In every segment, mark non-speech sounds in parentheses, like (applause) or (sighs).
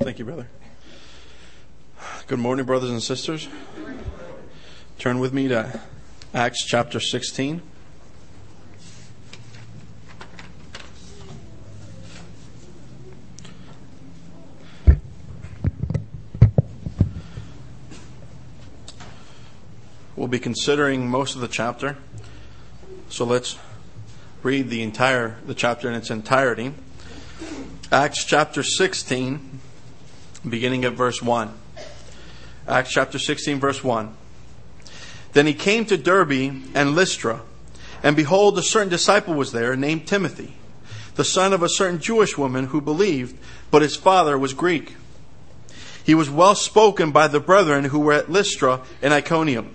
Thank you, brother. Good morning, brothers and sisters. Turn with me to Acts chapter 16. We'll be considering most of the chapter. So let's read the entire the chapter in its entirety. Acts chapter 16 beginning at verse 1. Acts chapter 16 verse 1. Then he came to Derbe and Lystra, and behold a certain disciple was there named Timothy, the son of a certain Jewish woman who believed, but his father was Greek. He was well spoken by the brethren who were at Lystra and Iconium.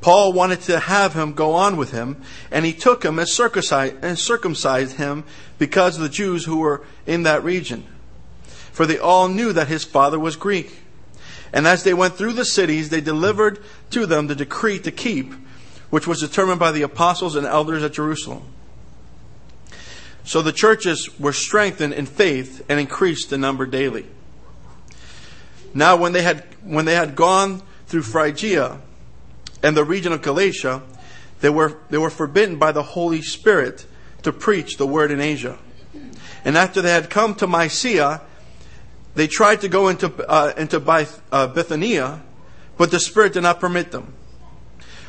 Paul wanted to have him go on with him, and he took him and circumcised, and circumcised him because of the Jews who were in that region. For they all knew that his father was Greek. And as they went through the cities, they delivered to them the decree to keep, which was determined by the apostles and elders at Jerusalem. So the churches were strengthened in faith and increased in number daily. Now when they had, when they had gone through Phrygia, and the region of Galatia, they were, they were forbidden by the Holy Spirit to preach the word in Asia. And after they had come to Mysia, they tried to go into, uh, into Byth, uh, Bithynia, but the Spirit did not permit them.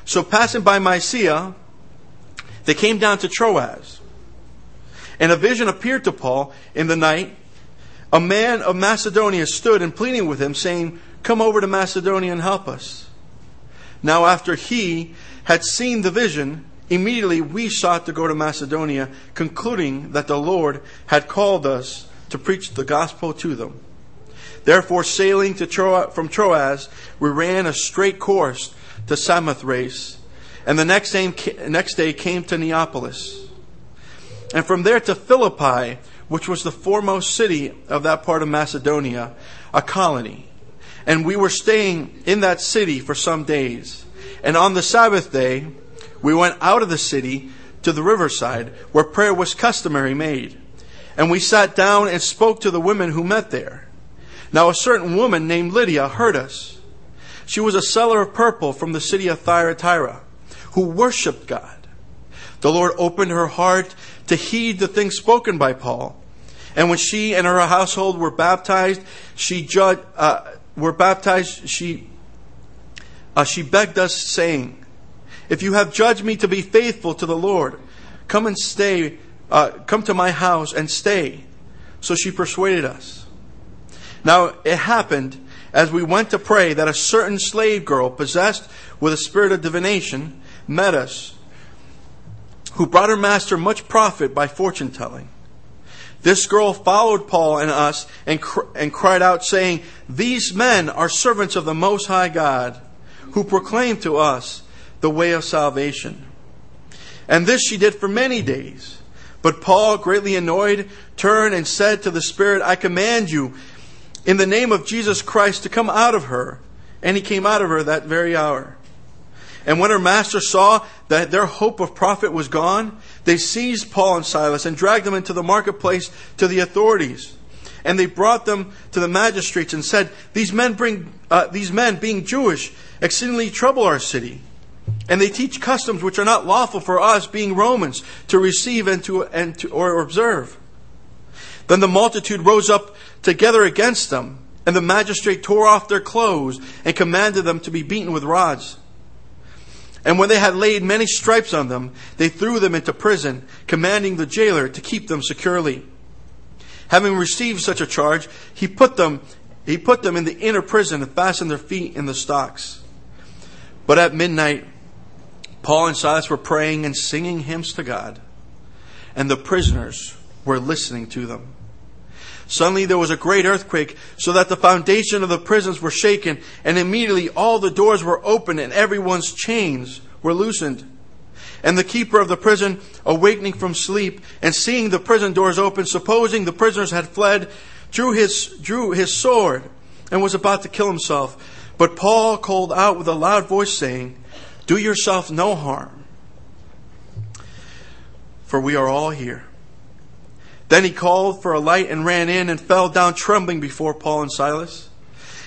So passing by Mysia, they came down to Troas. And a vision appeared to Paul in the night. A man of Macedonia stood and pleading with him, saying, Come over to Macedonia and help us. Now, after he had seen the vision, immediately we sought to go to Macedonia, concluding that the Lord had called us to preach the gospel to them. Therefore, sailing Tro- from Troas, we ran a straight course to Samothrace, and the next day, next day came to Neapolis. And from there to Philippi, which was the foremost city of that part of Macedonia, a colony and we were staying in that city for some days. And on the Sabbath day, we went out of the city to the riverside where prayer was customary made. And we sat down and spoke to the women who met there. Now a certain woman named Lydia heard us. She was a seller of purple from the city of Thyatira who worshiped God. The Lord opened her heart to heed the things spoken by Paul. And when she and her household were baptized, she judged, uh, were baptized, she, uh, she begged us, saying, If you have judged me to be faithful to the Lord, come and stay, uh, come to my house and stay. So she persuaded us. Now it happened as we went to pray that a certain slave girl possessed with a spirit of divination met us, who brought her master much profit by fortune telling. This girl followed Paul and us and, cr- and cried out, saying, These men are servants of the Most High God, who proclaim to us the way of salvation. And this she did for many days. But Paul, greatly annoyed, turned and said to the Spirit, I command you, in the name of Jesus Christ, to come out of her. And he came out of her that very hour. And when her master saw that their hope of profit was gone, they seized Paul and Silas and dragged them into the marketplace to the authorities. And they brought them to the magistrates and said, These men bring, uh, these men, being Jewish, exceedingly trouble our city. And they teach customs which are not lawful for us, being Romans, to receive and to, and to, or observe. Then the multitude rose up together against them, and the magistrate tore off their clothes and commanded them to be beaten with rods. And when they had laid many stripes on them, they threw them into prison, commanding the jailer to keep them securely. Having received such a charge, he put them, he put them in the inner prison and fastened their feet in the stocks. But at midnight, Paul and Silas were praying and singing hymns to God, and the prisoners were listening to them. Suddenly there was a great earthquake, so that the foundation of the prisons were shaken, and immediately all the doors were opened and everyone's chains were loosened. And the keeper of the prison, awakening from sleep and seeing the prison doors open, supposing the prisoners had fled, drew his, drew his sword and was about to kill himself. But Paul called out with a loud voice, saying, Do yourself no harm, for we are all here. Then he called for a light and ran in and fell down trembling before Paul and Silas.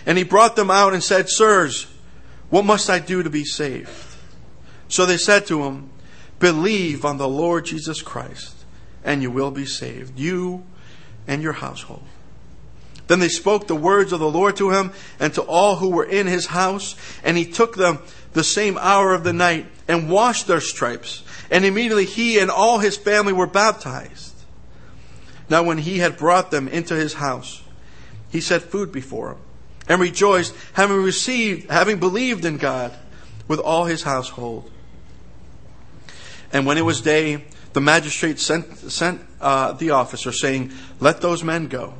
And he brought them out and said, Sirs, what must I do to be saved? So they said to him, Believe on the Lord Jesus Christ, and you will be saved, you and your household. Then they spoke the words of the Lord to him and to all who were in his house, and he took them the same hour of the night and washed their stripes. And immediately he and all his family were baptized. Now, when he had brought them into his house, he set food before them and rejoiced, having received, having believed in God with all his household. And when it was day, the magistrate sent, sent uh, the officer, saying, Let those men go.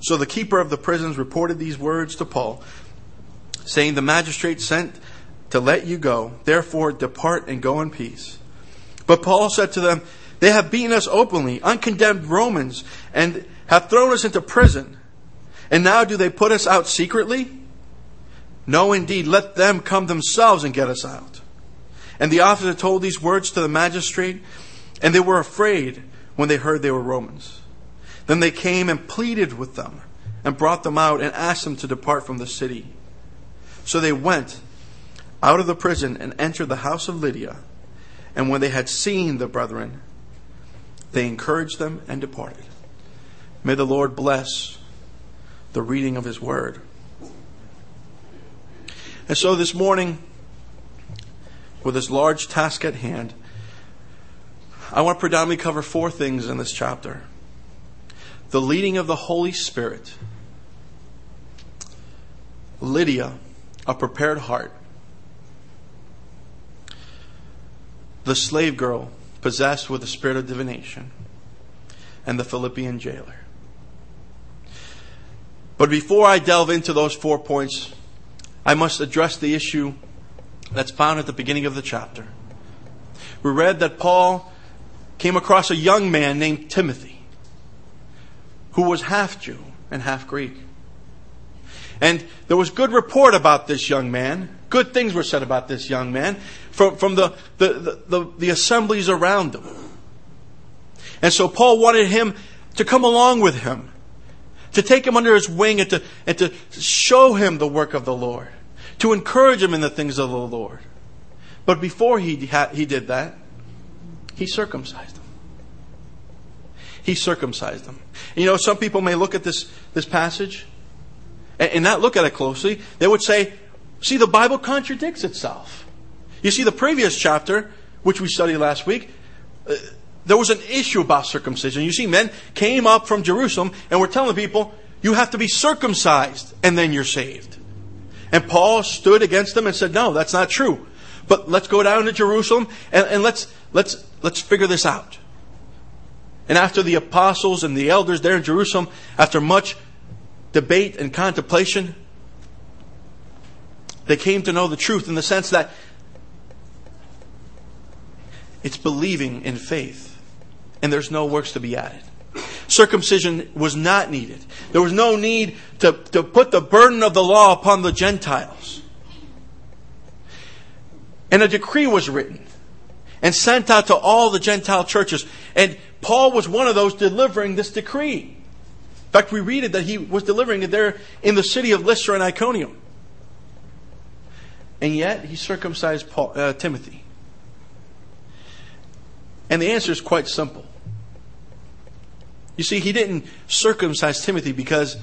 So the keeper of the prisons reported these words to Paul, saying, The magistrate sent to let you go. Therefore, depart and go in peace. But Paul said to them, They have beaten us openly, uncondemned Romans, and have thrown us into prison. And now do they put us out secretly? No, indeed, let them come themselves and get us out. And the officer told these words to the magistrate, and they were afraid when they heard they were Romans. Then they came and pleaded with them, and brought them out, and asked them to depart from the city. So they went out of the prison and entered the house of Lydia. And when they had seen the brethren, they encouraged them and departed. May the Lord bless the reading of His Word. And so this morning, with this large task at hand, I want to predominantly cover four things in this chapter the leading of the Holy Spirit, Lydia, a prepared heart, the slave girl possessed with the spirit of divination, and the Philippian jailer. But before I delve into those four points, I must address the issue that's found at the beginning of the chapter. We read that Paul came across a young man named Timothy who was half Jew and half Greek. And there was good report about this young man. Good things were said about this young man from, from the, the, the, the, the assemblies around him. And so Paul wanted him to come along with him to take him under his wing and to, and to show him the work of the Lord, to encourage him in the things of the Lord. But before he, he did that, he circumcised him. He circumcised him. You know, some people may look at this, this passage and, not look at it closely. They would say, see, the Bible contradicts itself. You see, the previous chapter, which we studied last week, uh, there was an issue about circumcision. You see, men came up from Jerusalem and were telling people, you have to be circumcised and then you're saved. And Paul stood against them and said, no, that's not true. But let's go down to Jerusalem and, and let's, let's, let's figure this out. And after the apostles and the elders there in Jerusalem, after much debate and contemplation, they came to know the truth in the sense that it's believing in faith and there's no works to be added. Circumcision was not needed. There was no need to, to put the burden of the law upon the Gentiles. And a decree was written and sent out to all the Gentile churches. And Paul was one of those delivering this decree. In fact, we read it that he was delivering it there in the city of Lystra and Iconium. And yet, he circumcised Paul, uh, Timothy. And the answer is quite simple. You see, he didn't circumcise Timothy because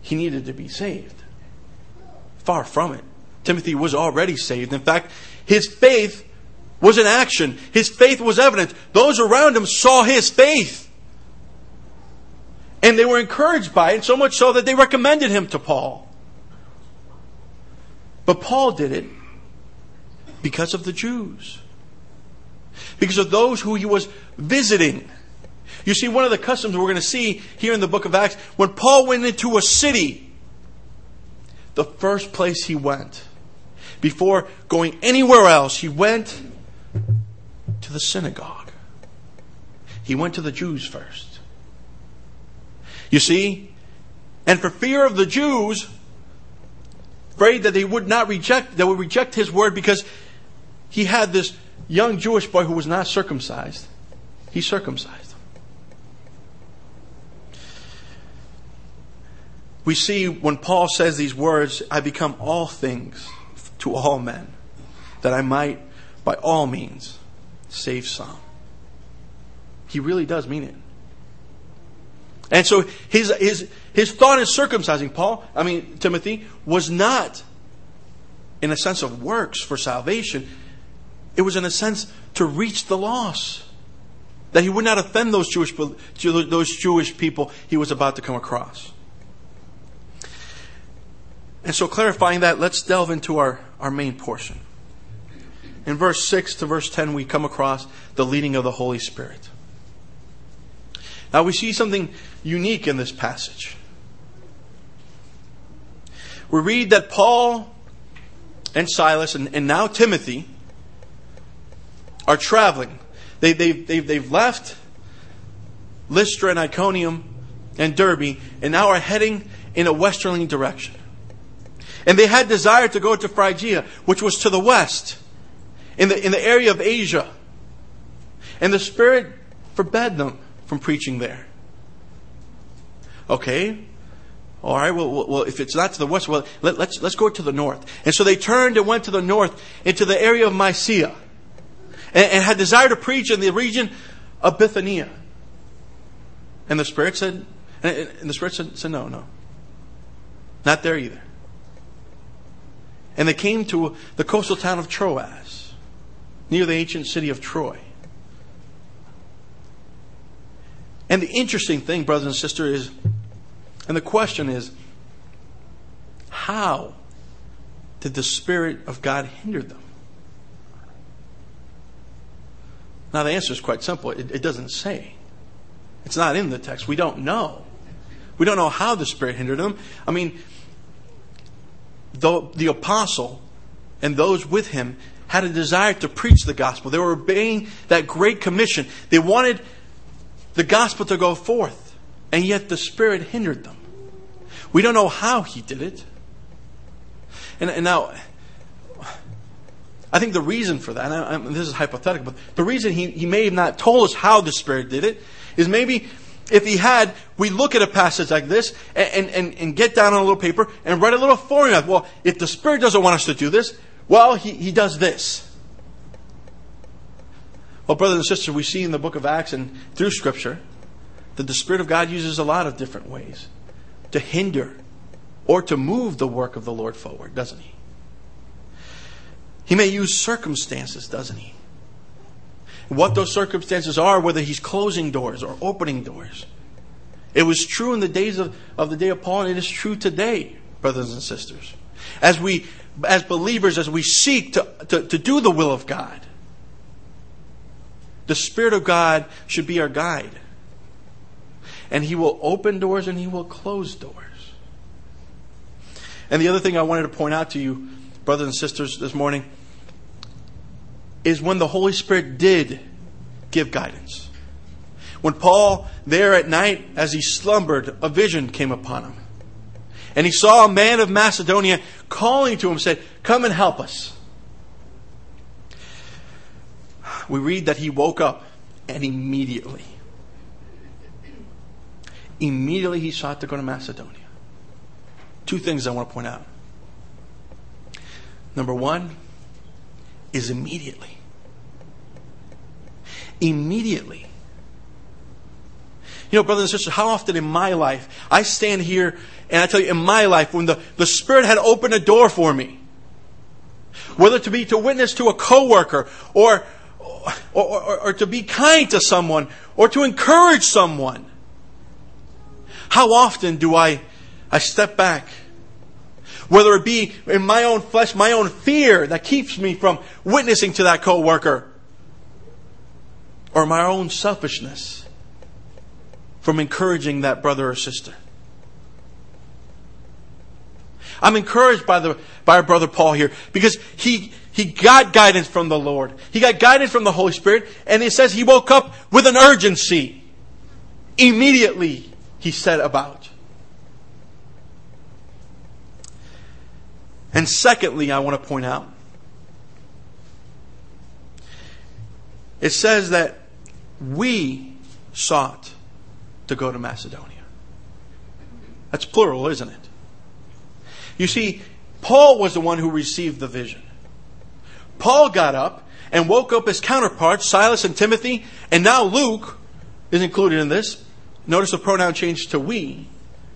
he needed to be saved. Far from it. Timothy was already saved. In fact, his faith was in action. His faith was evident. Those around him saw his faith. And they were encouraged by it, so much so that they recommended him to Paul. But Paul did it because of the Jews. Because of those who he was visiting. You see, one of the customs we're going to see here in the book of Acts, when Paul went into a city, the first place he went, before going anywhere else, he went to the synagogue. He went to the Jews first. You see? And for fear of the Jews, afraid that they would not reject, they would reject his word because he had this young Jewish boy who was not circumcised. He circumcised him. We see when Paul says these words, I become all things to all men, that I might by all means save some. He really does mean it. And so his, his, his thought in circumcising Paul, I mean, Timothy, was not in a sense of works for salvation. It was in a sense to reach the lost. That he would not offend those Jewish, those Jewish people he was about to come across. And so, clarifying that, let's delve into our, our main portion. In verse 6 to verse 10, we come across the leading of the Holy Spirit. Now, we see something unique in this passage. We read that Paul and Silas and, and now Timothy are traveling. They, they, they, they've left Lystra and Iconium and Derbe and now are heading in a westerly direction. And they had desire to go to Phrygia, which was to the west, in the, in the area of Asia. And the Spirit forbade them from preaching there. Okay, all right, well, well, if it's not to the west, well, let, us let's, let's go to the north. And so they turned and went to the north into the area of Mysia and, and had desire to preach in the region of Bithynia. And the Spirit said, and, and the Spirit said, said, no, no. Not there either. And they came to the coastal town of Troas, near the ancient city of Troy. And the interesting thing, brothers and sisters, is, and the question is, how did the Spirit of God hinder them? Now, the answer is quite simple. It, it, doesn't say. It's not in the text. We don't know. We don't know how the Spirit hindered them. I mean, the, the apostle and those with him had a desire to preach the gospel. They were obeying that great commission. They wanted the gospel to go forth, and yet the Spirit hindered them. We don't know how he did it. And, and now, I think the reason for that, I, this is hypothetical, but the reason he, he may have not told us how the Spirit did it is maybe if he had, we look at a passage like this and, and, and get down on a little paper and write a little formula. Well, if the Spirit doesn't want us to do this, well, he, he does this. Well, brothers and sisters, we see in the book of Acts and through Scripture that the Spirit of God uses a lot of different ways to hinder or to move the work of the Lord forward, doesn't he? He may use circumstances, doesn't he? what those circumstances are, whether he's closing doors or opening doors. It was true in the days of, of the day of Paul, and it is true today, brothers and sisters. As we, as believers, as we seek to, to, to do the will of God, the Spirit of God should be our guide. And He will open doors and He will close doors. And the other thing I wanted to point out to you, brothers and sisters, this morning is when the Holy Spirit did give guidance. When Paul, there at night, as he slumbered, a vision came upon him. And he saw a man of Macedonia calling to him, said, Come and help us. We read that he woke up and immediately, immediately he sought to go to Macedonia. Two things I want to point out. Number one is immediately immediately. You know, brothers and sisters, how often in my life I stand here and I tell you, in my life, when the, the Spirit had opened a door for me, whether to be to witness to a coworker or, or, or, or to be kind to someone or to encourage someone, how often do I, I step back? Whether it be in my own flesh, my own fear that keeps me from witnessing to that coworker, or my own selfishness from encouraging that brother or sister. I'm encouraged by the by our brother Paul here because he he got guidance from the Lord. He got guidance from the Holy Spirit, and it says he woke up with an urgency. Immediately he set about. And secondly, I want to point out it says that we sought to go to Macedonia. That's plural, isn't it? You see, Paul was the one who received the vision. Paul got up and woke up his counterparts, Silas and Timothy, and now Luke is included in this. Notice the pronoun changed to we.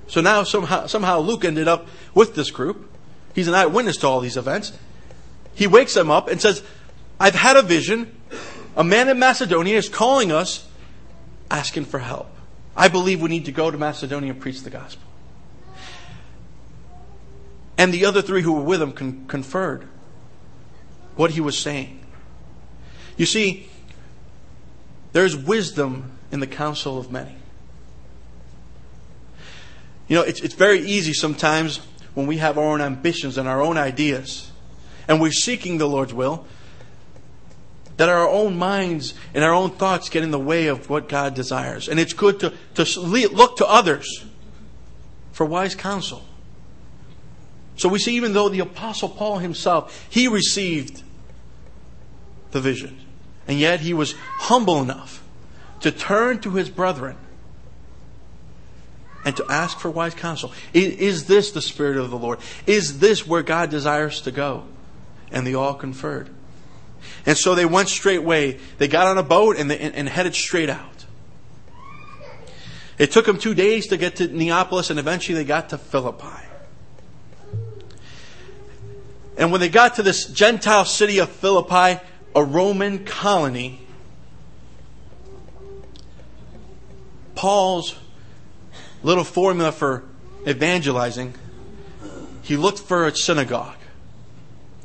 So now somehow, somehow Luke ended up with this group. He's an eyewitness to all these events. He wakes them up and says, I've had a vision. A man in Macedonia is calling us, asking for help. I believe we need to go to Macedonia and preach the gospel. And the other three who were with him con- conferred what he was saying. You see, there's wisdom in the counsel of many. You know, it's, it's very easy sometimes when we have our own ambitions and our own ideas and we're seeking the Lord's will that our own minds and our own thoughts get in the way of what God desires. And it's good to, to look to others for wise counsel. So we see, even though the Apostle Paul himself, he received the vision, and yet he was humble enough to turn to his brethren and to ask for wise counsel. Is this the Spirit of the Lord? Is this where God desires to go? And they all conferred. And so they went straightway. They got on a boat and, they, and, and headed straight out. It took them two days to get to Neapolis, and eventually they got to Philippi. And when they got to this Gentile city of Philippi, a Roman colony, Paul's little formula for evangelizing, he looked for a synagogue.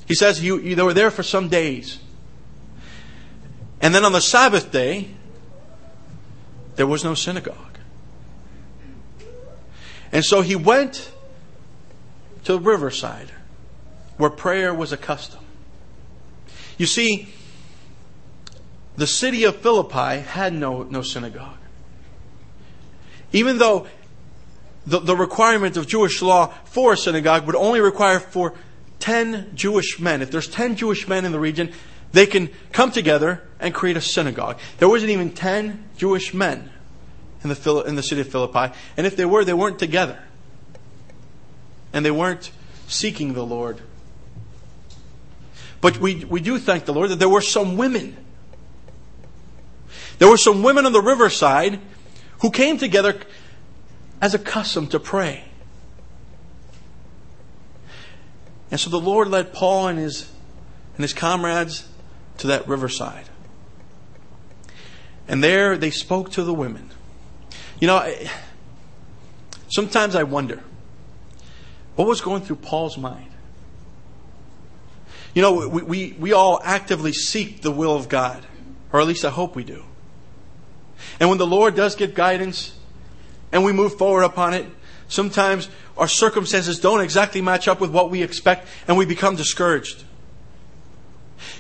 He says he, they were there for some days. And then on the Sabbath day, there was no synagogue. And so he went to the riverside where prayer was a custom. You see, the city of Philippi had no, no synagogue. Even though the, the requirement of Jewish law for a synagogue would only require for 10 Jewish men. If there's 10 Jewish men in the region, they can come together and create a synagogue. There wasn't even 10 Jewish men in the, in the city of Philippi. And if they were, they weren't together. And they weren't seeking the Lord. But we, we do thank the Lord that there were some women. There were some women on the riverside who came together as a custom to pray. And so the Lord led Paul and his, and his comrades to that riverside. And there they spoke to the women. You know, sometimes I wonder what was going through Paul's mind. You know, we, we, we all actively seek the will of God, or at least I hope we do. And when the Lord does give guidance and we move forward upon it, sometimes our circumstances don't exactly match up with what we expect and we become discouraged.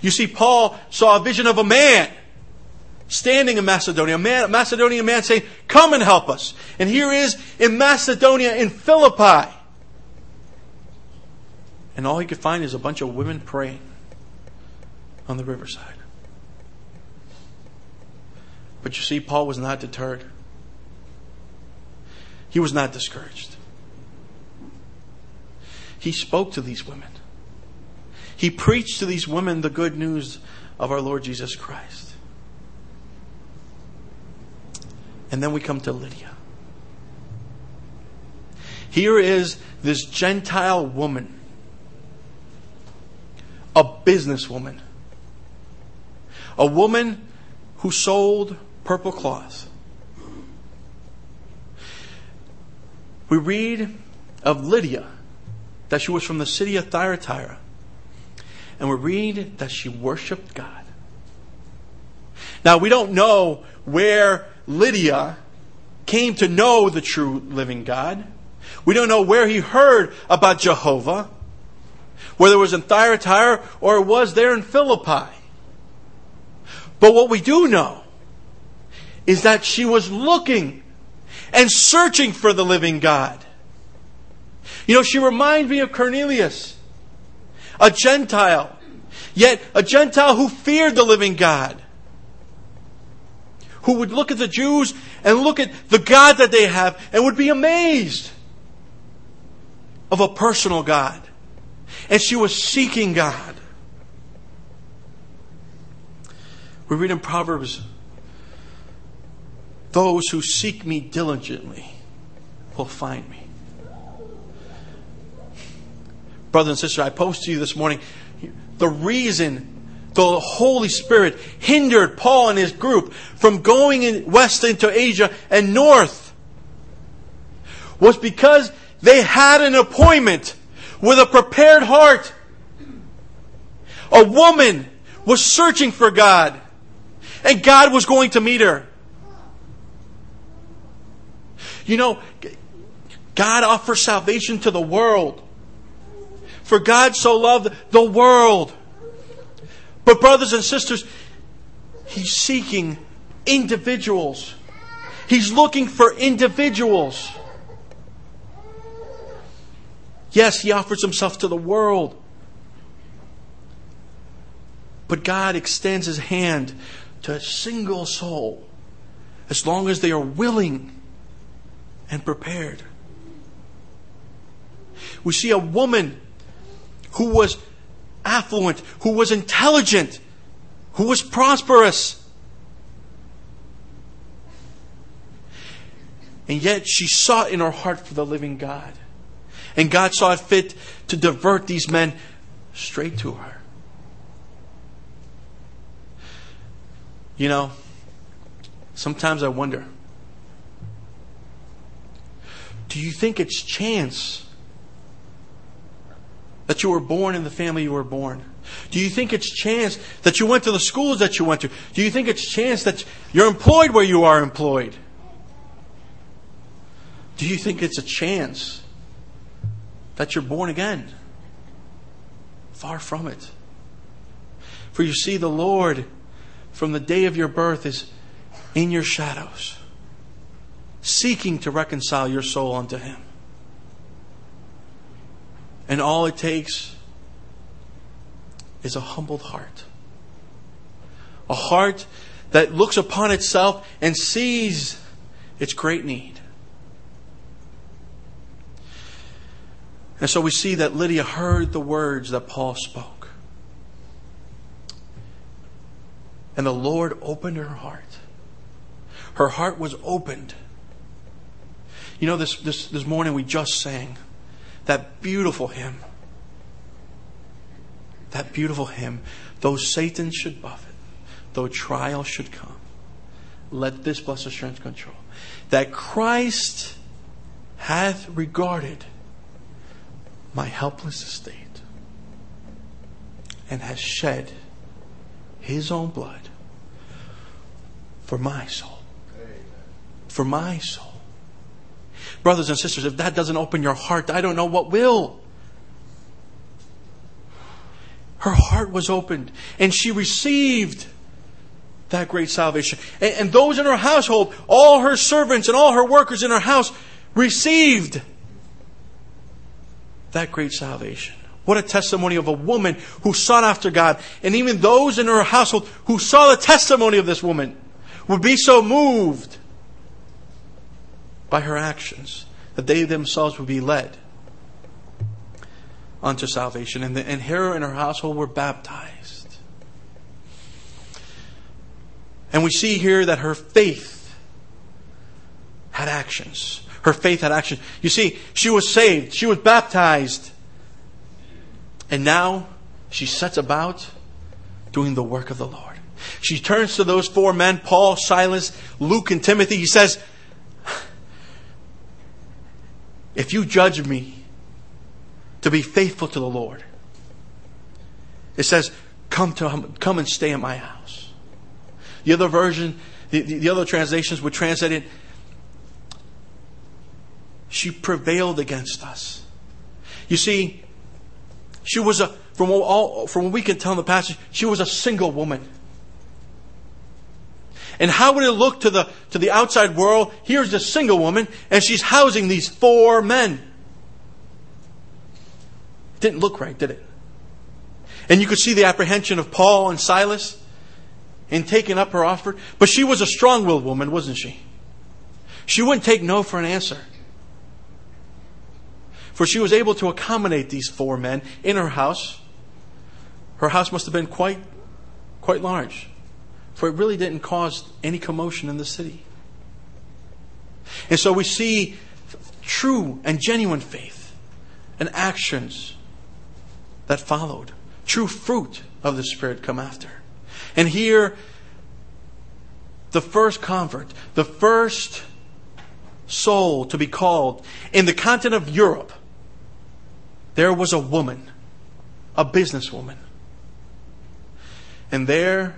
You see, Paul saw a vision of a man standing in Macedonia, a, man, a Macedonian man saying, Come and help us. And here is in Macedonia, in Philippi. And all he could find is a bunch of women praying on the riverside. But you see, Paul was not deterred. He was not discouraged. He spoke to these women. He preached to these women the good news of our Lord Jesus Christ. And then we come to Lydia. Here is this Gentile woman, a businesswoman, a woman who sold purple cloth. We read of Lydia that she was from the city of Thyatira. And we read that she worshiped God. Now, we don't know where Lydia came to know the true living God. We don't know where he heard about Jehovah, whether it was in Thyatira or it was there in Philippi. But what we do know is that she was looking and searching for the living God. You know, she reminds me of Cornelius, a Gentile, yet a Gentile who feared the living God, who would look at the Jews and look at the God that they have and would be amazed of a personal God. And she was seeking God. We read in Proverbs those who seek me diligently will find me. Brother and sister, I post to you this morning the reason the Holy Spirit hindered Paul and his group from going in west into Asia and north was because they had an appointment with a prepared heart. A woman was searching for God, and God was going to meet her. You know, God offers salvation to the world. For God so loved the world. But, brothers and sisters, He's seeking individuals. He's looking for individuals. Yes, He offers Himself to the world. But God extends His hand to a single soul as long as they are willing and prepared. We see a woman who was affluent, who was intelligent, who was prosperous. And yet she sought in her heart for the living God. And God saw it fit to divert these men straight to her. You know, sometimes I wonder do you think it's chance that you were born in the family you were born? Do you think it's chance that you went to the schools that you went to? Do you think it's chance that you're employed where you are employed? Do you think it's a chance that you're born again? Far from it. For you see, the Lord, from the day of your birth, is in your shadows, seeking to reconcile your soul unto Him. And all it takes is a humbled heart. A heart that looks upon itself and sees its great need. And so we see that Lydia heard the words that Paul spoke. And the Lord opened her heart. Her heart was opened. You know, this, this, this morning we just sang that beautiful hymn. That beautiful hymn. Though Satan should buffet, though trial should come, let this blessed assurance control. That Christ hath regarded my helpless estate and has shed his own blood for my soul. For my soul. Brothers and sisters, if that doesn't open your heart, I don't know what will. Her heart was opened and she received that great salvation. And, and, those in her household, all her servants and all her workers in her house received that great salvation. What a testimony of a woman who sought after God. And even those in her household who saw the testimony of this woman would be so moved by her actions, that they themselves would be led unto salvation. And, the, and her and her household were baptized. And we see here that her faith had actions. Her faith had action. You see, she was saved, she was baptized, and now she sets about doing the work of the Lord. She turns to those four men Paul, Silas, Luke, and Timothy. He says, if you judge me to be faithful to the Lord, it says, come to come and stay in my house. The other version, the, the, the other translations would translate it, she prevailed against us. You see, she was a, from all, from what we can tell in the passage, she was a single woman. And how would it look to the, to the outside world? Here's a single woman, and she's housing these four men. It didn't look right, did it? And you could see the apprehension of Paul and Silas in taking up her offer. But she was a strong willed woman, wasn't she? She wouldn't take no for an answer. For she was able to accommodate these four men in her house. Her house must have been quite, quite large, for it really didn't cause any commotion in the city. And so we see true and genuine faith and actions that followed, true fruit of the Spirit come after. And here, the first convert, the first soul to be called in the continent of Europe, there was a woman, a businesswoman. And there,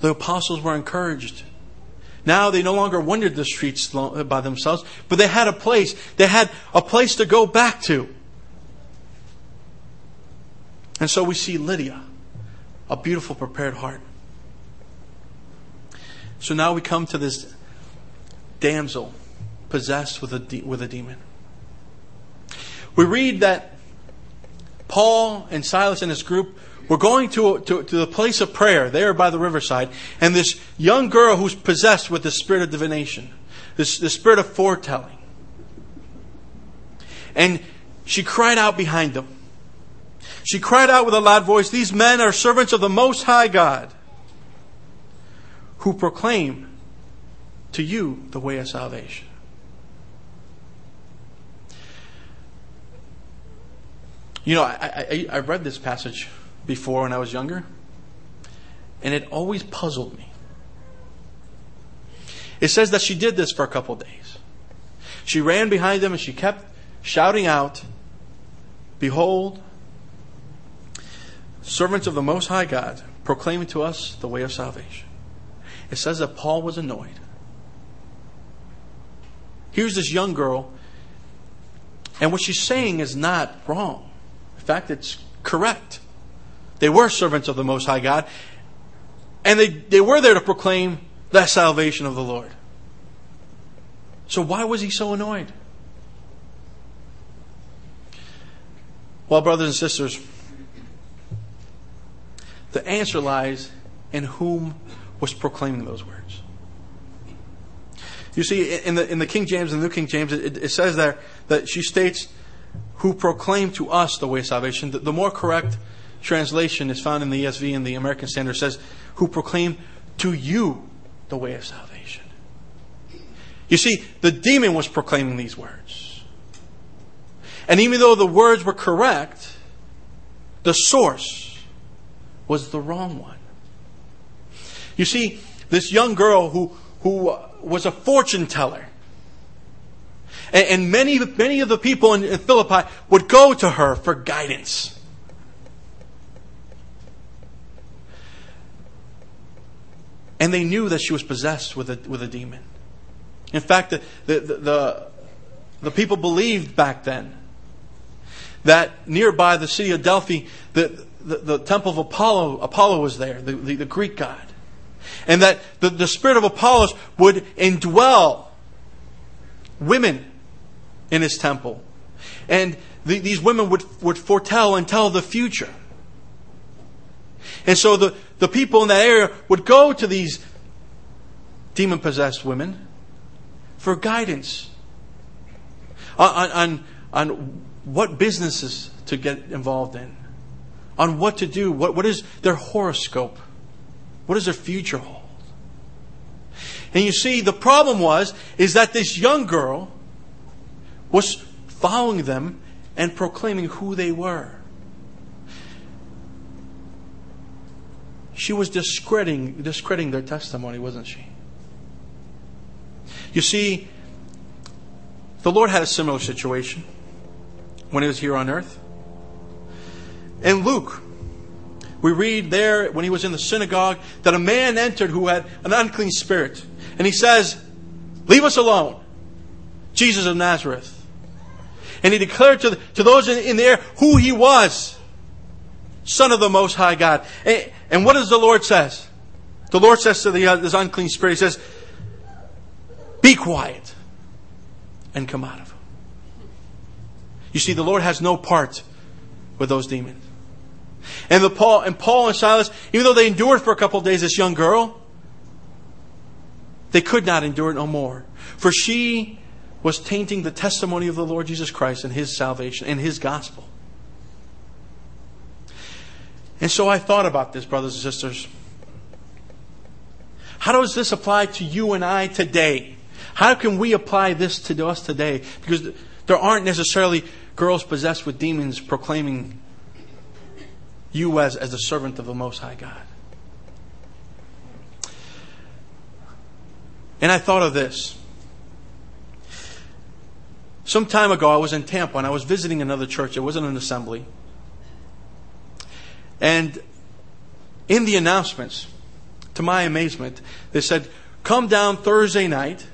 the apostles were encouraged. Now they no longer wandered the streets by themselves, but they had a place. They had a place to go back to. And so we see Lydia, a beautiful, prepared heart. So now we come to this damsel possessed with a, de- with a demon. We read that Paul and Silas and his group were going to, to, to the place of prayer there by the riverside, and this young girl who's possessed with the spirit of divination, this, the spirit of foretelling. And she cried out behind them. She cried out with a loud voice, These men are servants of the Most High God who proclaim to you the way of salvation. You know, I, I, I, read this passage before when I was younger, and it always puzzled me. It says that she did this for a couple of days. She ran behind them and she kept shouting out, Behold, servants of the Most High God, proclaiming to us the way of salvation. It says that Paul was annoyed. Here's this young girl, and what she's saying is not wrong. Fact, it's correct. They were servants of the Most High God, and they, they were there to proclaim the salvation of the Lord. So, why was he so annoyed? Well, brothers and sisters, the answer lies in whom was proclaiming those words. You see, in the, in the King James and the New King James, it, it says there that she states, who proclaim to us the way of salvation. The, the more correct translation is found in the ESV and the American Standard says, who proclaim to you the way of salvation. You see, the demon was proclaiming these words. And even though the words were correct, the source was the wrong one. You see, this young girl who, who was a fortune teller, and, many, many of the people in, in Philippi would go to her for guidance. And they knew that she was possessed with a, with a demon. In fact, the, the, the, the people believed back then that nearby the city of Delphi, the, the, the temple of Apollo, Apollo was there, the, the, the Greek god. And that the, the spirit of Apollos would indwell women in his temple. And the, these women would, would foretell and tell the future. And so the, the people in that area would go to these demon possessed women for guidance on, on, on what businesses to get involved in, on what to do, what, what is their horoscope, what does their future hold. And you see, the problem was, is that this young girl was following them and proclaiming who they were. She was discrediting, discrediting their testimony, wasn't she? You see, the Lord had a similar situation when he was here on earth. In Luke, we read there when he was in the synagogue that a man entered who had an unclean spirit. And he says, Leave us alone. Jesus of Nazareth. And he declared to, to those in, in the air who he was Son of the Most High God. And, and what does the Lord says? The Lord says to the, uh, this unclean spirit, He says, Be quiet and come out of him. You see, the Lord has no part with those demons. And the Paul and Paul and Silas, even though they endured for a couple of days this young girl, they could not endure it no more. For she was tainting the testimony of the Lord Jesus Christ and his salvation and his gospel. And so I thought about this, brothers and sisters. How does this apply to you and I today? How can we apply this to us today? Because there aren't necessarily girls possessed with demons proclaiming you as, as the servant of the Most High God. And I thought of this. Some time ago, I was in Tampa and I was visiting another church. It wasn't an assembly. And in the announcements, to my amazement, they said, Come down Thursday night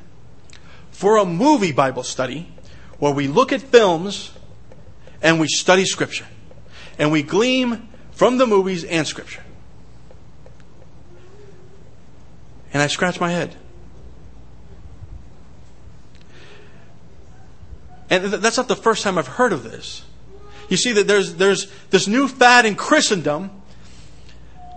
for a movie Bible study where we look at films and we study Scripture. And we glean from the movies and Scripture. And I scratched my head. And that's not the first time I've heard of this. You see that there's, there's this new fad in Christendom,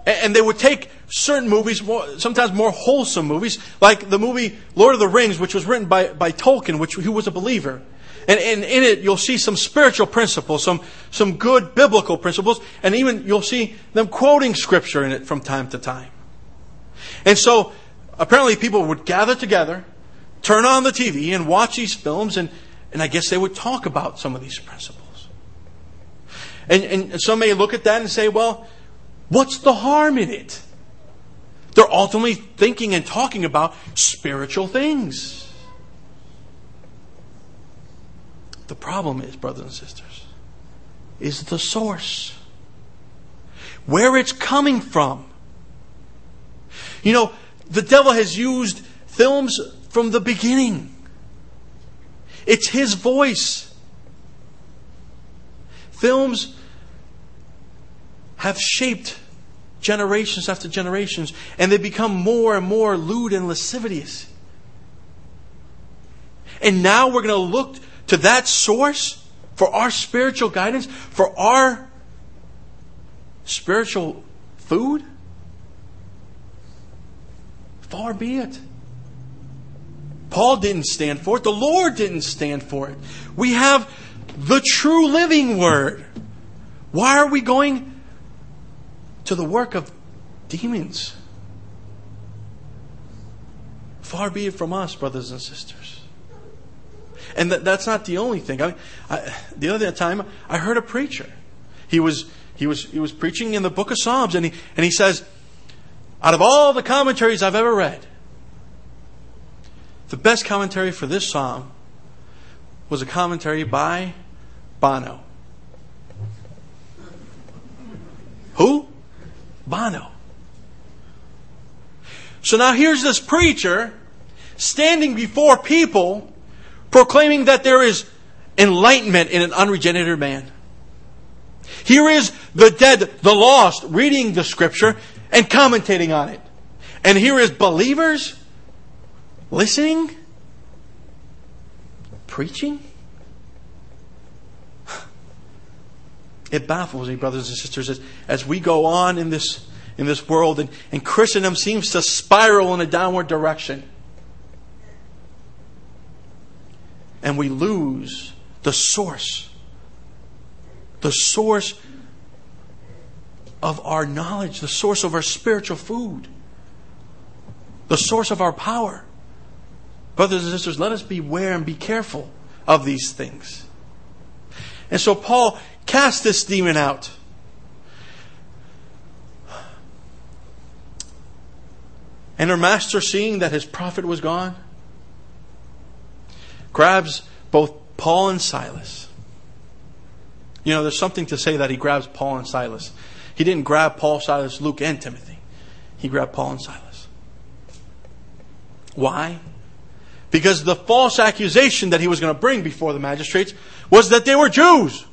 and they would take certain movies, sometimes more wholesome movies, like the movie Lord of the Rings, which was written by, by Tolkien, which who was a believer. And, and in it, you'll see some spiritual principles, some, some good biblical principles, and even you'll see them quoting scripture in it from time to time. And so, apparently people would gather together, turn on the TV and watch these films, and, and I guess they would talk about some of these principles. And, and some may look at that and say, well, what's the harm in it? They're ultimately thinking and talking about spiritual things. The problem is, brothers and sisters, is the source. Where it's coming from. You know, the devil has used films from the beginning. It's his voice. Films have shaped generations after generations, and they become more and more lewd and lascivious. And now we're going to look to that source for our spiritual guidance, for our spiritual food? Far be it. Paul didn't stand for it. The Lord didn't stand for it. We have the true living word. Why are we going to the work of demons. Far be it from us, brothers and sisters. And that, that's not the only thing. I, I, the other time, I heard a preacher. He was, he, was, he was preaching in the book of Psalms, and he, and he says, Out of all the commentaries I've ever read, the best commentary for this psalm was a commentary by Bono. Who? Bono. So now here's this preacher standing before people proclaiming that there is enlightenment in an unregenerated man. Here is the dead, the lost, reading the scripture and commentating on it. And here is believers listening, preaching. (sighs) It baffles me, brothers and sisters, as, as we go on in this, in this world and, and Christendom seems to spiral in a downward direction. And we lose the source, the source of our knowledge, the source of our spiritual food, the source of our power. Brothers and sisters, let us beware and be careful of these things. And so Paul Cast this demon out. And her master, seeing that his prophet was gone, grabs both Paul and Silas. You know, there's something to say that he grabs Paul and Silas. He didn't grab Paul, Silas, Luke, and Timothy. He grabbed Paul and Silas. Why? Because the false accusation that he was going to bring before the magistrates was that they were Jews.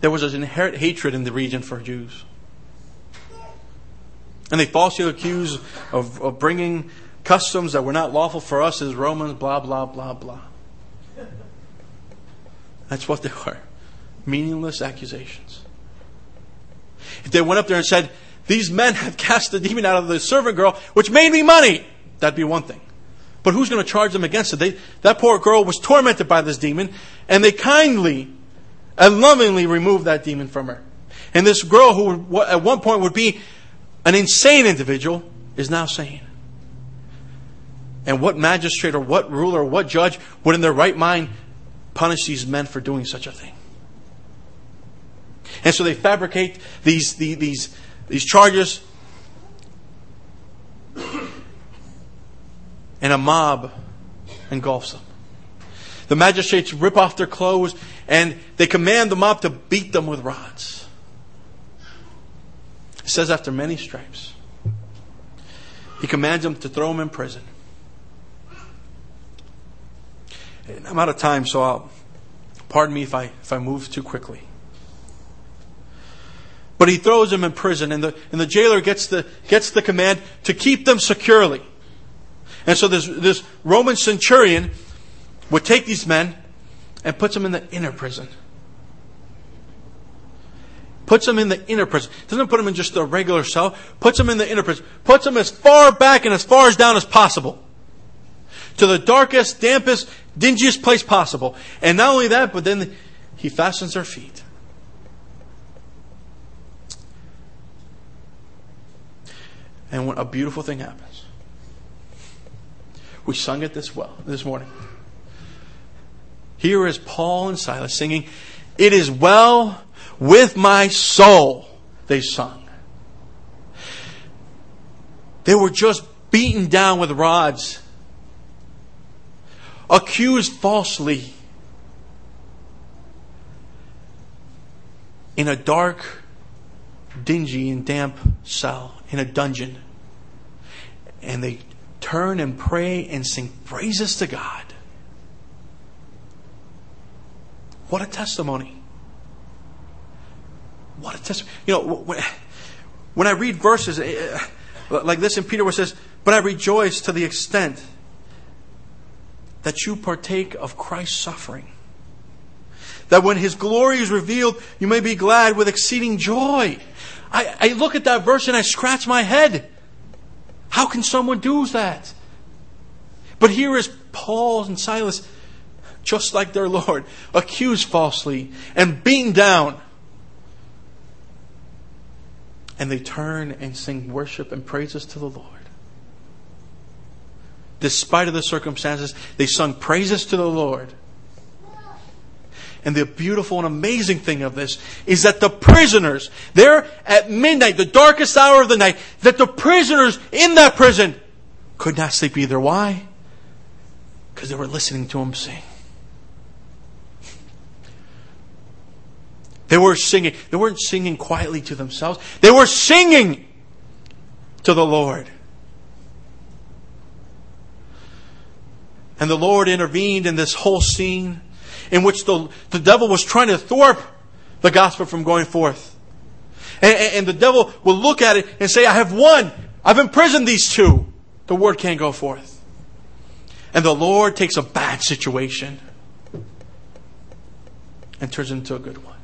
there was an inherent hatred in the region for Jews. And they falsely accused of, of bringing customs that were not lawful for us as Romans, blah, blah, blah, blah. That's what they were meaningless accusations. If they went up there and said, These men have cast the demon out of the servant girl, which made me money, that'd be one thing. But who's going to charge them against it? They, that poor girl was tormented by this demon, and they kindly and lovingly removed that demon from her. And this girl, who at one point would be an insane individual, is now sane. And what magistrate or what ruler or what judge would, in their right mind, punish these men for doing such a thing? And so they fabricate these, these, these, these charges and a mob engulfs them. The magistrates rip off their clothes and they command the mob to beat them with rods. It says after many stripes, he commands them to throw him in prison. And I'm out of time, so I'll, pardon me if I, if I move too quickly. But he throws him in prison, and the, and the jailer gets the, gets the command to keep them securely. And so this, this Roman centurion would take these men and puts them in the inner prison. Puts them in the inner prison. Doesn't put them in just a regular cell. Puts them in the inner prison. Puts them as far back and as far as down as possible. To the darkest, dampest, dingiest place possible. And not only that, but then he fastens their feet. And when a beautiful thing happens. We sung it this well this morning. Here is Paul and Silas singing, It is well with my soul, they sung. They were just beaten down with rods, accused falsely in a dark, dingy, and damp cell in a dungeon. And they turn and pray and sing praises to God. What a testimony. What a testimony. You know, when, I read verses eh, eh, like this in Peter where it says, But I rejoice to the extent that you partake of Christ's suffering. That when his glory is revealed, you may be glad with exceeding joy. I, I look at that verse and I scratch my head. How can someone do that? But here is Paul and Silas just like their Lord, accused falsely and beaten down. And they turn and sing worship and praises to the Lord. Despite of the circumstances, they sung praises to the Lord. And the beautiful and amazing thing of this is that the prisoners, there at midnight, the darkest hour of the night, that the prisoners in that prison could not sleep either. Why? Because they were listening to him sing. They were singing. They weren't singing quietly to themselves. They were singing to the Lord. And the Lord intervened in this whole scene in which the, the devil was trying to thwart the gospel from going forth. And, and the devil will look at it and say, I have won. I've imprisoned these two. The word can't go forth. And the Lord takes a bad situation and turns it into a good one.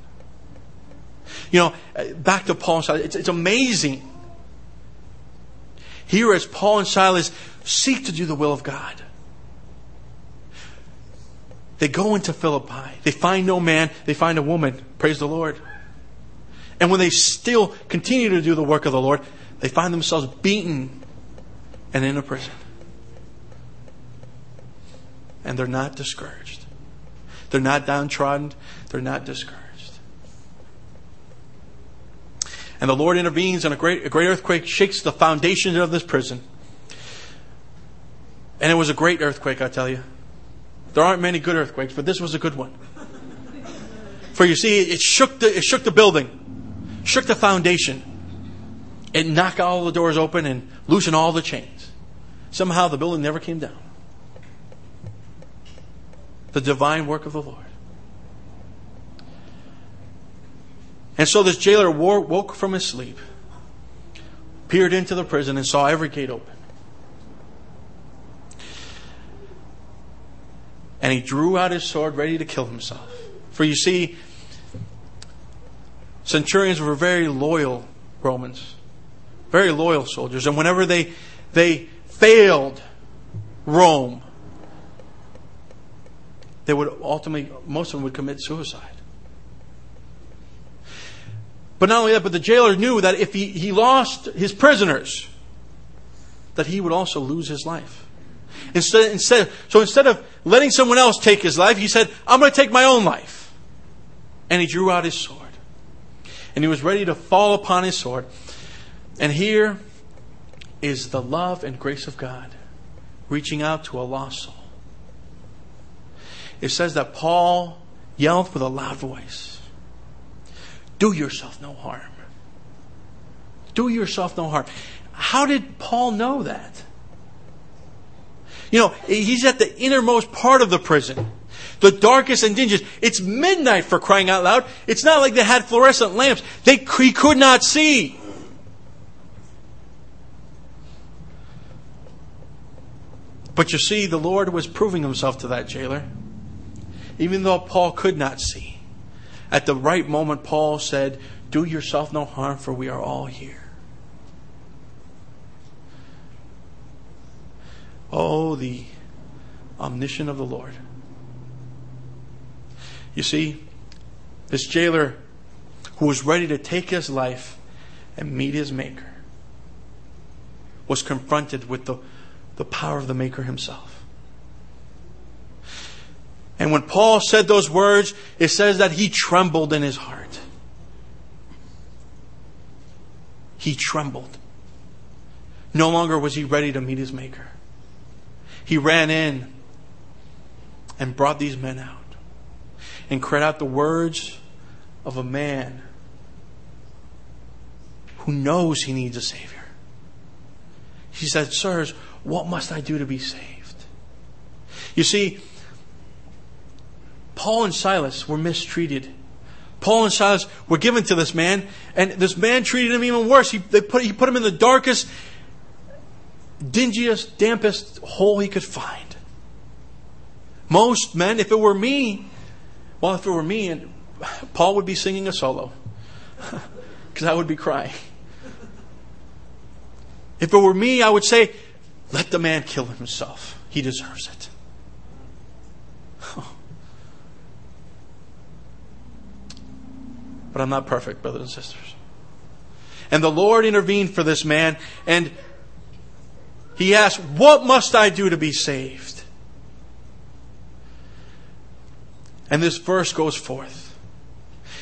You know, back to Paul and Silas, it's, it's amazing. Here, as Paul and Silas seek to do the will of God, they go into Philippi. They find no man, they find a woman. Praise the Lord. And when they still continue to do the work of the Lord, they find themselves beaten and in a prison. And they're not discouraged. They're not downtrodden. They're not discouraged. And the Lord intervenes, and a great, a great earthquake shakes the foundations of this prison. And it was a great earthquake, I tell you. There aren't many good earthquakes, but this was a good one. For you see, it shook the, it shook the building, shook the foundation. It knocked all the doors open and loosened all the chains. Somehow the building never came down. The divine work of the Lord. And so this jailer woke from his sleep, peered into the prison, and saw every gate open. And he drew out his sword ready to kill himself. For you see, centurions were very loyal Romans, very loyal soldiers. And whenever they, they failed Rome, they would ultimately, most of them would commit suicide. But not only that, but the jailer knew that if he, he lost his prisoners, that he would also lose his life. Instead, instead, so instead of letting someone else take his life, he said, I'm going to take my own life. And he drew out his sword. And he was ready to fall upon his sword. And here is the love and grace of God reaching out to a lost soul. It says that Paul yelled with a loud voice Do yourself no harm. Do yourself no harm. How did Paul know that? You know, he's at the innermost part of the prison, the darkest and dingiest. It's midnight for crying out loud. It's not like they had fluorescent lamps. They, he could not see. But you see, the Lord was proving himself to that jailer. Even though Paul could not see. At the right moment, Paul said, Do yourself no harm, for we are all here. Oh, the omniscience of the Lord. You see, this jailer who was ready to take his life and meet his Maker was confronted with the the power of the Maker himself. And when Paul said those words, it says that he trembled in his heart. He trembled. No longer was he ready to meet his Maker. He ran in and brought these men out and cried out the words of a man who knows he needs a Savior. He said, Sirs, what must I do to be saved? You see, Paul and Silas were mistreated. Paul and Silas were given to this man, and this man treated him even worse. He, put, he put him in the darkest, dingiest, dampest hole he could find. Most men, if it were me, well, if it were me, and Paul would be singing a solo (laughs) because I would be crying. If it were me, I would say, let the man kill himself. He deserves it. (laughs) But I'm not perfect, brothers and sisters. And the Lord intervened for this man, and he asked, What must I do to be saved? And this verse goes forth.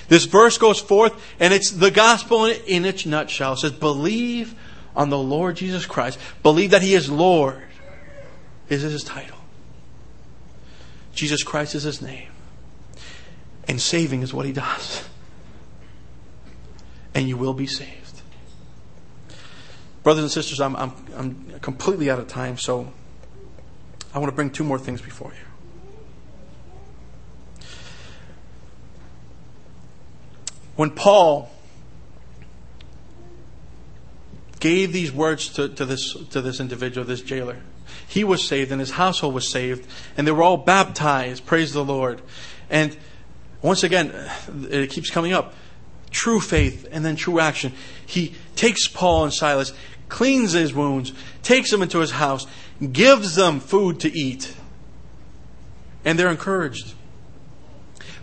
This verse goes forth, and it's the gospel in its nutshell. It says, Believe on the Lord Jesus Christ, believe that He is Lord, is His title. Jesus Christ is His name. And saving is what He does. And you will be saved. Brothers and sisters, I'm, I'm, I'm completely out of time, so I want to bring two more things before you. When Paul gave these words to, to, this, to this individual, this jailer. He was saved and his household was saved, and they were all baptized. Praise the Lord. And once again, it keeps coming up true faith and then true action. He takes Paul and Silas, cleans his wounds, takes them into his house, gives them food to eat, and they're encouraged.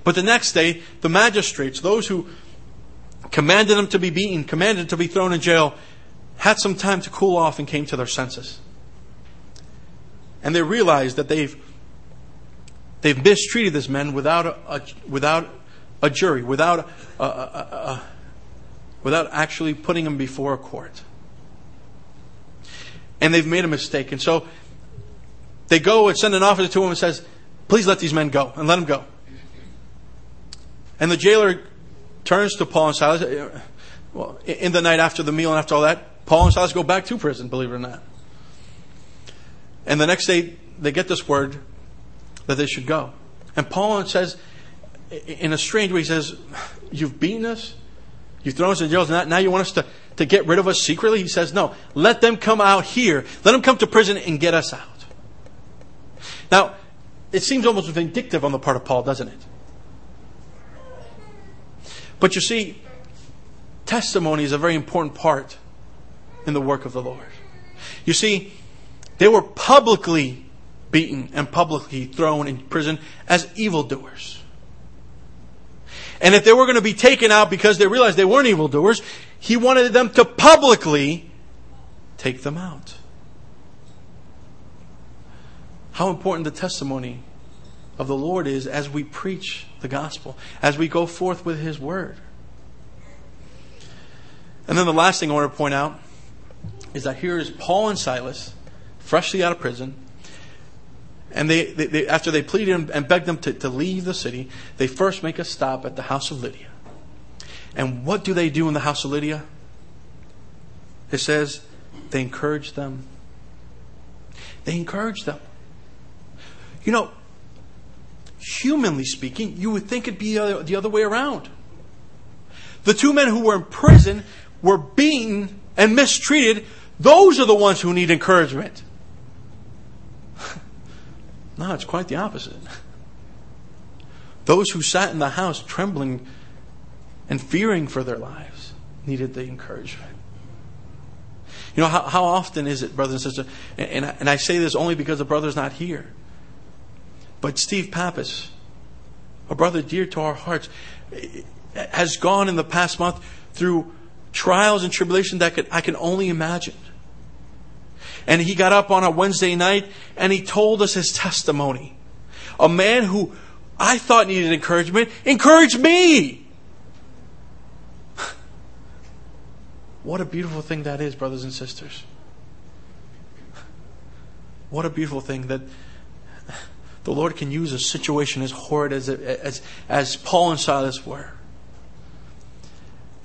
But the next day, the magistrates, those who commanded them to be beaten, commanded to be thrown in jail, had some time to cool off and came to their senses. And they realized that they've, they've mistreated this man without a, a without a jury, without, a, a, without actually putting him before a court. And they've made a mistake. And so they go and send an officer to him and says, Please let these men go and let them go. And the jailer turns to Paul and Silas. Well, in the night after the meal and after all that, Paul and Silas go back to prison, believe it or not. And the next day, they get this word that they should go. And Paul says, in a strange way, he says, You've beaten us, you've thrown us in jail, now you want us to, to get rid of us secretly? He says, No, let them come out here, let them come to prison and get us out. Now, it seems almost vindictive on the part of Paul, doesn't it? But you see, testimony is a very important part in the work of the Lord. You see, they were publicly beaten, and publicly thrown in prison as evildoers. And if they were going to be taken out because they realized they weren't evildoers, he wanted them to publicly take them out. How important the testimony of the Lord is as we preach the gospel, as we go forth with his word. And then the last thing I want to point out is that here is Paul and Silas, freshly out of prison, and they, they, they, after they pleaded and begged them to, to leave the city, they first make a stop at the house of Lydia. And what do they do in the house of Lydia? It says they encourage them. They encourage them. You know, humanly speaking, you would think it'd be the other, the other way around. The two men who were in prison were beaten and mistreated. Those are the ones who need encouragement. No, it's quite the opposite. Those who sat in the house trembling and fearing for their lives needed the encouragement. You know, how, how often is it, brothers and sisters, and, and, I, and I say this only because the brother's not here, but Steve Pappas, a brother dear to our hearts, has gone in the past month through trials and tribulation that could, I can only imagine. And he got up on a Wednesday night and he told us his testimony. A man who I thought needed encouragement encouraged me. (laughs) What a beautiful thing that is, brothers and sisters. What a beautiful thing that the Lord can use a situation as horrid as, as, as Paul and Silas were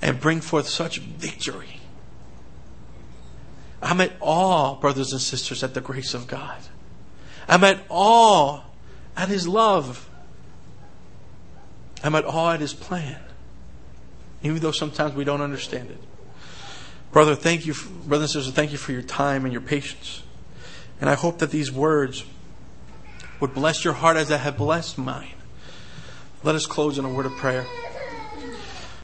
and bring forth such victory I'm at awe, brothers and sisters, at the grace of God. I'm at awe at His love. I'm at awe at His plan, even though sometimes we don't understand it. Brother, thank you, brothers and sisters, thank you for your time and your patience. And I hope that these words would bless your heart as they have blessed mine. Let us close in a word of prayer.